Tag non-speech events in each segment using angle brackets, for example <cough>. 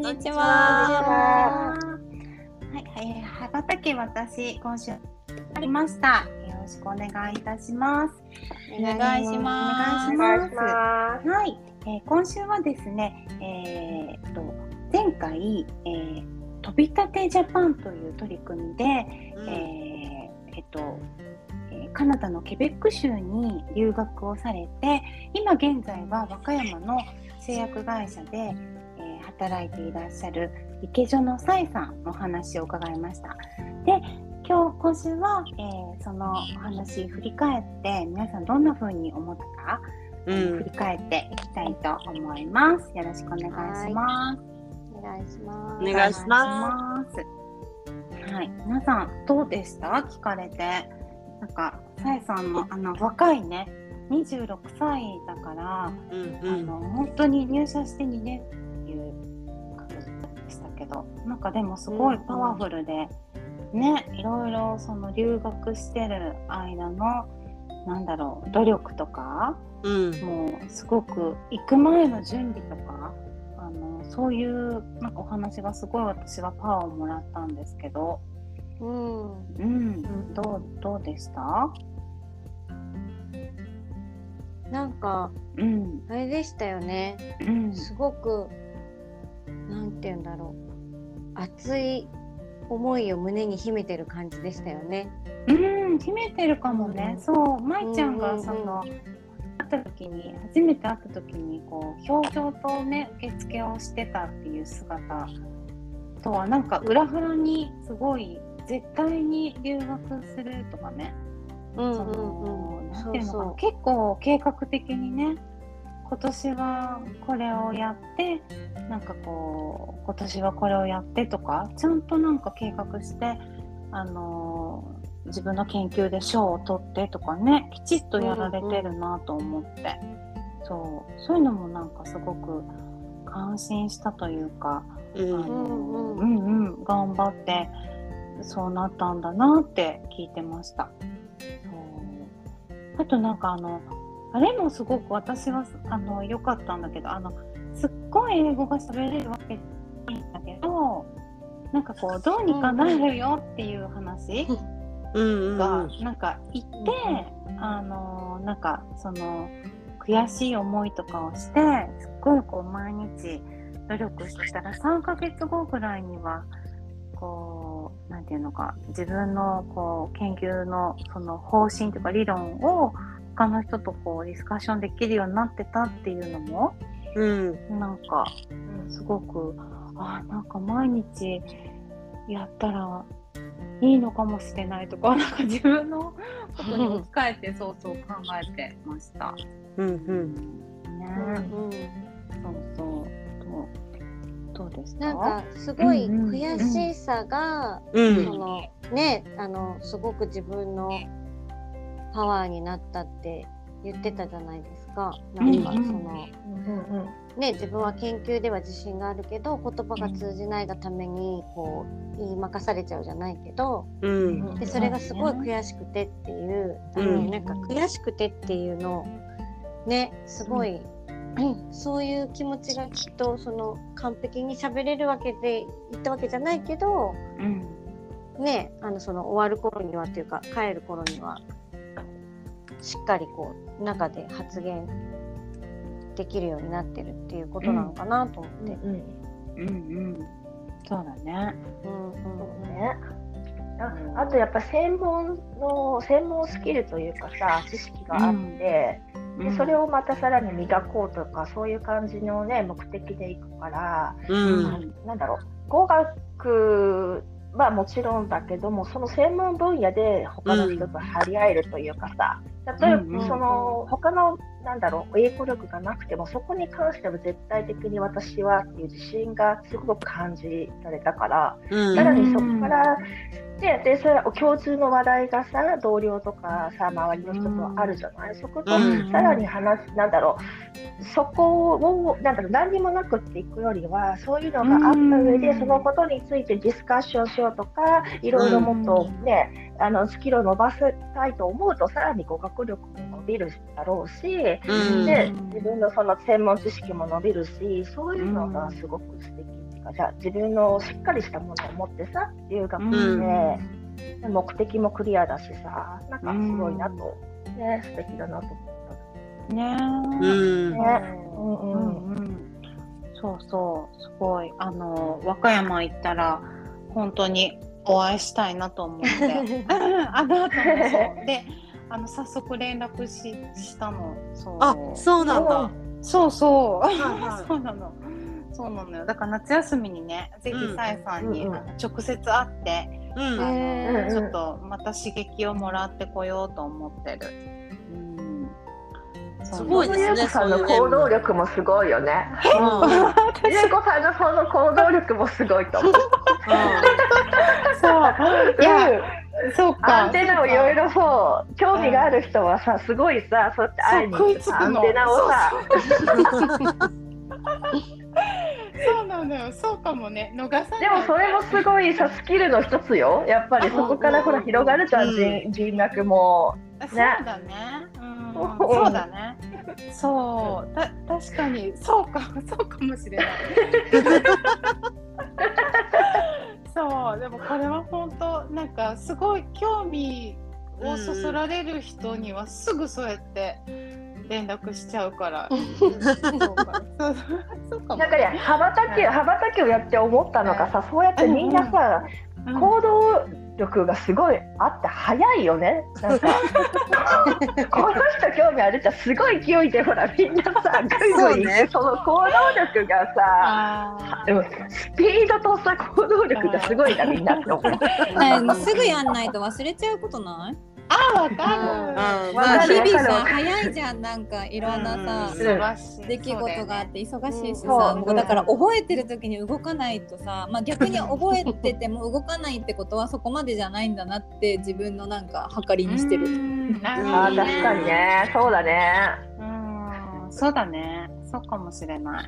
んにちはははい、はい、羽ばたけ私今週ありました。よろしくお願いいたします。お願いしますお願いします。はい、えー今週はですね、えーっと前回、えー飛び立てジャパンという取り組みで、えーえっと、えーカナダのケベック州に留学をされて今現在は和歌山の製薬会社で、えー働いていらっしゃる池所のさえさんのお話を伺いました。で今日今週は、えーそのお話振り返って皆さんどんな風に思ったか、うん振り返っていきたいと思います。よろしくお願いします。お願いしますお願いしますす。はい、皆さんどうでした？聞かれて、なんかさえさんのあの若いね、26歳だから、うんあの本当に入社して2年ど、なんかでもすごいパワフルで、ね、いろいろその留学してる間のなんだろう努力とか。うん。もうすごく行く前の準備とかあのそういうなんかお話がすごい私はパワーをもらったんですけど、うん。うん、どうどうでした？なんかうん。あれでしたよね。うん。すごくなんて言うんだろう熱い思いを胸に秘めてる感じでしたよね。うん秘めてるかもね。うんそう舞ちゃんがうんうんうんその、会った時に初めて会った時にこう表情とね受付をしてたっていう姿とはなんか裏腹にすごい絶対に留学するとかね。結構計画的にね今年はこれをやってなんかこう今年はこれをやってとかちゃんとなんか計画してあのー自分の研究で賞を取ってとかねきちっとやられてるなと思って、そう。そういうのもなんかすごく感心したというか、うん。あのうんうん。うんうん。頑張ってそうなったんだなって聞いてました。そう。あとなんかあのあれもすごく私はあの良かったんだけどあのすっごい英語が喋れるわけないんだけどなんかこうどうにかなるよっていう話うんがなんか言って、あのなんかその悔しい思いとかをしてすっごいこう毎日努力してたら3ヶ月後ぐらいにはこうなんていうのか自分のこう研究のその方針というか理論を他の人とこうディスカッションできるようになってたっていうのもうん。なんかすごくあなんか毎日やったらいいのかもしれないとか <laughs> なんか自分のことに置き換えてそうそう考えてました。うんうん。ね、うんそうそう。どうどうですか？なんかすごいうんうん。悔しさが、うん。そのねあのすごく自分のパワーになったって言ってたじゃないですか。なんかそうんうんの、ね自分は研究では自信があるけど言葉が通じないがためにこう言いまかされちゃうじゃないけどうん。でそれがすごい悔しくてっていう、あのうんなんか悔しくてっていうのねすごい、そういう気持ちがきっとその完璧に喋れるわけで言ったわけじゃないけどうん。ねあのその終わる頃にはっていうか帰る頃にはしっかりこう中で発言できるようになってるっていうことなのかなと思って。うんうんそうだね。うんうんね。ああとやっぱ専門の専門スキルというかさ知識があって、でそれをまたさらに磨こうとかそういう感じのね目的でいくから、うんあなんだろう語学はもちろんだけどもその専門分野で他の人と張り合えるというかさ、例えば、うんうん。その他のなんだろう英語力がなくてもそこに関しては絶対的に私はっていう自信がすごく感じられたから、うん。さらにそこからででそれは共通の話題がさ同僚とかさ周りの人とあるじゃない、そことうん。さらに話すなんだろうそこをなんだろう何にもなくっていくよりはそういうのがあった上で、うんそのことについてディスカッションしようとかいろいろもっとね、あのスキルを伸ばしたいと思うとさらに語学力も伸びるだろうし、うん。で自分のその専門知識も伸びるしそういうのがすごく素敵っていうか、じゃあ自分のしっかりしたものを持ってさ留学して、で目的もクリアだしさなんかすごいなと、ね素敵だなと思っね。うんた。ねうんううんんうん。そうそう。すごい。あの和歌山行ったら本当にお会いしたいなと思って。<laughs> <laughs> あの後もそう。であの早速連絡ししたの。そう。あそうなんだ。そうそう。はい <laughs> そうなの。そうなのよ。だから夏休みにねぜひさえさんに、うんあの直接会って、うん。ちょっとまた刺激をもらってこようと思ってる。うん。すごいですねゆうこさんの行動力もすごいよね。うん。ゆうこさんのその行動力もすごいと思う。そう。いや、そうか。アンテナをいろいろそう興味がある人はさすごいさそうやって会いにアンテナをさ <laughs> そうなのよ。そうかもね。逃さ。でもそれもすごいさスキルの一つよやっぱりそこからほら広がるじゃんうん人人脈もそうだね。うん、そうだね。<laughs> そう、た、確かに、そうか、<laughs> そうかもしれない。そう、でも、これは本当、なんか、すごい興味をそそられる人には、すぐそうやって。連絡しちゃうから。そうか、そう、そうかも。なんかね羽ばたき羽ばたきをやって思ったのがさそうやってみんなさうん行動力がすごいあって早いよね。なんか <laughs> この人興味あるじゃんすごい勢いでほらみんなさぐいぐい行く。その行動力がさあでもスピードとさ行動力がすごいなみんなって思う。<laughs> ねすぐやんないと忘れちゃうことない？あ、わかる。うんわかる日々さ早いじゃんなんかいろんなさ、出来事があって忙しいしさ、そうもうだから覚えてる時に動かないとさ、まあ、逆に覚えてても動かないってことはそこまでじゃないんだなって自分のなんか計りにしてる。あどー確かにねそうだね。うんそうだね。そうかもしれない。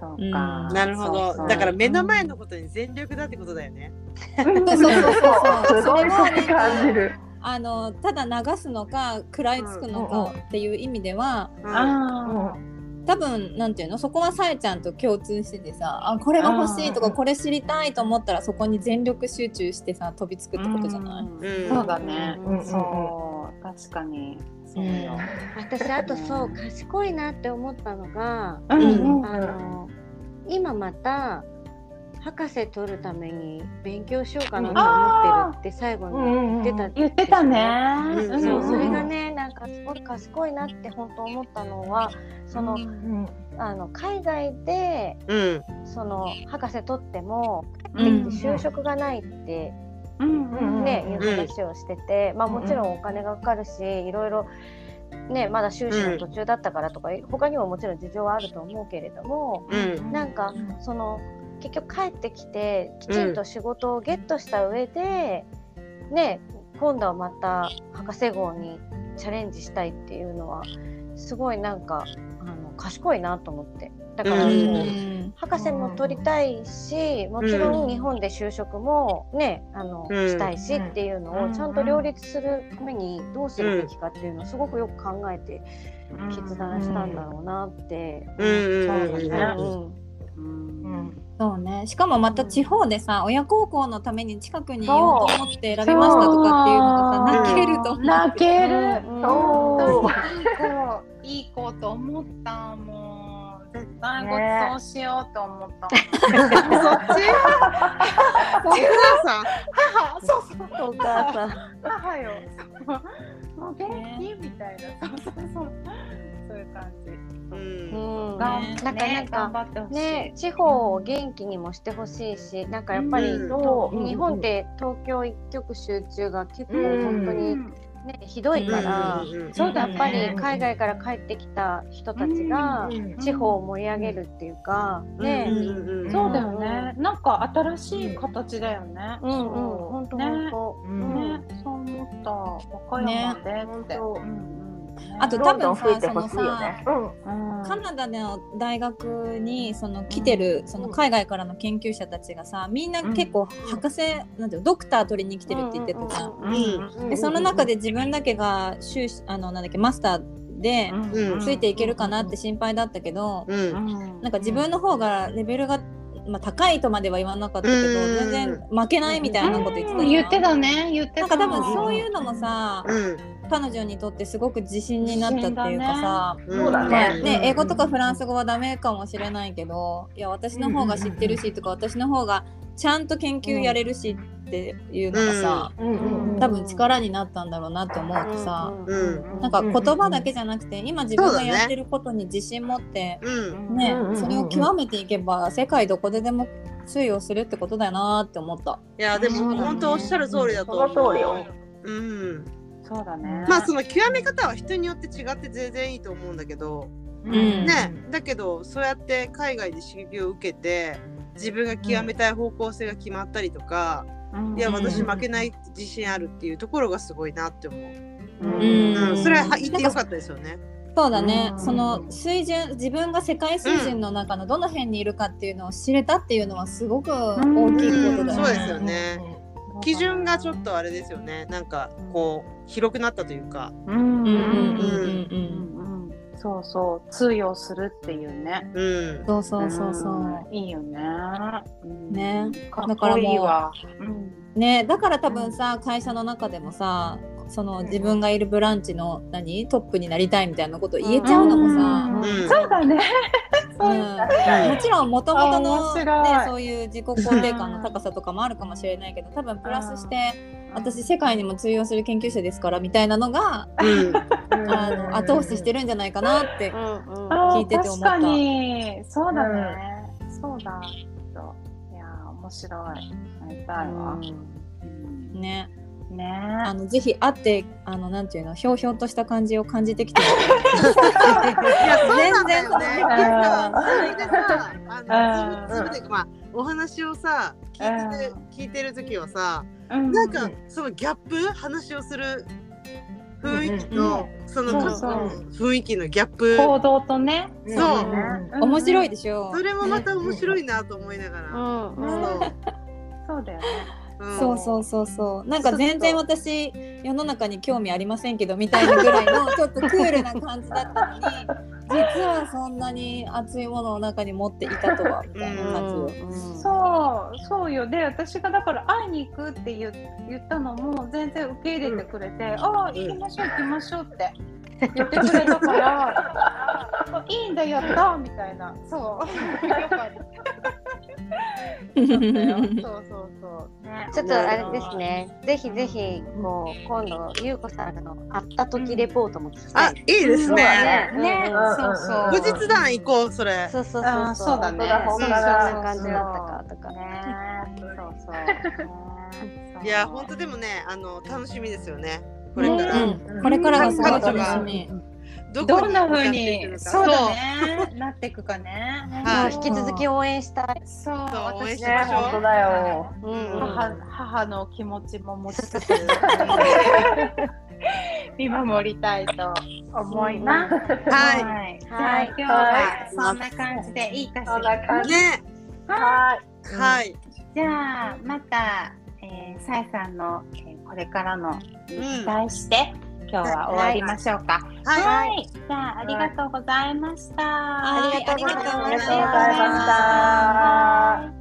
そうか。なるほそうそうどだから目の前のことに全力だってことだよねそうそうそうそう <laughs> すごいそれもそう感じる。あのただ流すのか食らいつくのかっていう意味では、あ多分なんていうの？そこはさえちゃんと共通しててさあこれが欲しいとかうんこれ知りたいと思ったらそこに全力集中してさ飛びつくってことじゃない、うんそうだね。うんうんうん。そう。確かに。そうよ。私あとそう賢いなって思ったのが、うんうん。あの今また博士取るために勉強しようかなと思ってるって最後に言ってた、言ってたね。うん。そうそれがね。ねなんかすごい賢いなって本当思ったのはその、うんあの海外でうん。その博士取ってもうん。就職がないってうんうんね、うん。いう話をしてて、まあ、もちろんお金がかかるし、いろいろ、ね、まだ修士の途中だったからとか、他にももちろん事情はあると思うけれども、うん。なんかその結局帰ってきてきちんと仕事をゲットした上で、ね、今度はまた博士号にチャレンジしたいっていうのはすごいなんかあの賢いなと思って。だからもう、うん。博士も取りたいしもちろん日本で就職もねあの、うん。したいしっていうのをちゃんと両立するためにどうするべきかっていうのをすごくよく考えて決断したんだろうなって。うんうんそうだねしかもまた地方でさ親孝行のために近くにいようと思って選びましたとかっていうのがさ泣けると思う泣ける。うんそうそういい子と思ったもん。絶対ごちそうしようと思ったもん。そっち？お母さん母、そうそう。お母さん。母よ。そうもう元気？みたいな。そうそうそう。そういう感じ。うん。ね。なんかなんか。頑張ってほしい。ね、地方を元気にもしてほしいしなんかやっぱり、うん。日本って東京一極集中が結構うん。本当にね、ひどいから、うん。うんうんそうだねやっぱり海外から帰ってきた人たちがうん。地方を盛り上げるっていうか、ね、うん。うん。うん。そうだよね。なんか新しい形だよね。うんうん、そう。本当ね本当。うん。ね、そう思った。和歌山でって。ね。うんうんあと多分さ増えてほしいよね。うん。うん。カナダの大学にその来てるその海外からの研究者たちがさみんな結構博士なんていうのドクター取りに来てるって言ってたじゃん。うんでその中で自分だけが修士あのなんだっけマスターでうん。ついていけるかなって心配だったけど、うん。なんか自分の方がレベルが、まあ、高いとまでは言わなかったけど、うん。全然負けないみたいなこと言ってた言ってたね、言ってた。なんか多分そういうのもさ、うん彼女にとってすごく自信になったっていうかさ、そうだまあねね、英語とかフランス語はダメかもしれないけどいや私の方が知ってるしとか私の方がちゃんと研究やれるしっていうのがさ、うん多分力になったんだろうなって思うとさ、うんなんか言葉だけじゃなくて今自分がやってることに自信持って、うん。ねうんそれを極めていけば世界どこででも通用するってことだよなって思った。いやでも本当おっしゃる通りだと思う。その通りよ。うんそうだね。まあその極め方は人によって違って全然いいと思うんだけど。うん。ね。だけどそうやって海外で刺激を受けて自分が極めたい方向性が決まったりとか、うん。いやうん。私負けない自信あるっていうところがすごいなって思う、うん。うん。それは言ってよかったですよね。そうだね、うん。その水準自分が世界水準の中のどの辺にいるかっていうのを知れたっていうのはすごく大きいことだよね。そうですよね。基準がちょっとあれですよね。なんかこう広くなったというか。うん。うん。うん。うん。うん。うん。うんそうそう。通用するっていうね。うん。そうそうそうそう。うん。いいよね。うん。ね。かっだからもうこいいわ。うんねだから多分さ会社の中でもさその自分がいるブランチの何？トップになりたいみたいなこと言えちゃうのもさ、うん。そうだね。うん。もちろんもともとあの、ね、そういう自己肯定感の高さとかもあるかもしれないけど多分プラスして私世界にも通用する研究者ですからみたいなのがうん。あの後押ししてるんじゃないかなってうんうん。あー聞いてて思った。確かに。そうだね。そうだ。そういやー面白い。なりたいわ。うん。ね。ね。あのぜひ会ってあのなんていうのひょうひょうとした感じを感じてきて。いやそうなんだよね。然それでさ、うんあの ZoomZoomでまあお話をさ聞いてて聞いてる時はさ、うんなんかそのギャップ話をする雰囲気とその雰囲気のギャップ。行動とね。そう。うん面白いでしょ。それもまた面白いなと思いながら。うんうんそう。そう。だよね。うんそうそうそう。そうなんか全然私世の中に興味ありませんけどみたいなぐらいのちょっとクールな感じだったのに実はそんなに熱いものを中に持っていたとはみたいな感じよ。そうそうよ。で私がだから会いに行くって言言ったのも全然受け入れてくれて、ああ行きましょう行きましょうって <laughs> 言ってくれたから <laughs> いいんだやったみたいな。そう。<laughs> よかった。よ <laughs> そうそうそうねちょっとあれですね。ぜひぜひこう今度ゆうこさんの会った時レポートも聞きたあい。いいですね。ね。そうそう後日談行こうそれ。そうそうそうあーそうだね本当だそんな感じだったかとか。ねそうそうね <laughs> いや本当でもねあの楽しみですよね。これから。うんこれからがすごい楽しみ。どどんな風にそうだねなっていくかねはい引き続き応援したい。そうそう応援私ねしましょう本当だよ。うん母母の気持ちも持ちつつ <laughs> 見守りたいと思います。はいい。じゃあ今日はそんな感じでいいかしそんら。な感じ。ねはい。はい。じゃあまた、えー、さんの、えーこれからのに期待して、今日は終わりましょうか。はい。はい。じゃあありがとうございました。はいありがとうございましたありがとうございましたありがとうございました。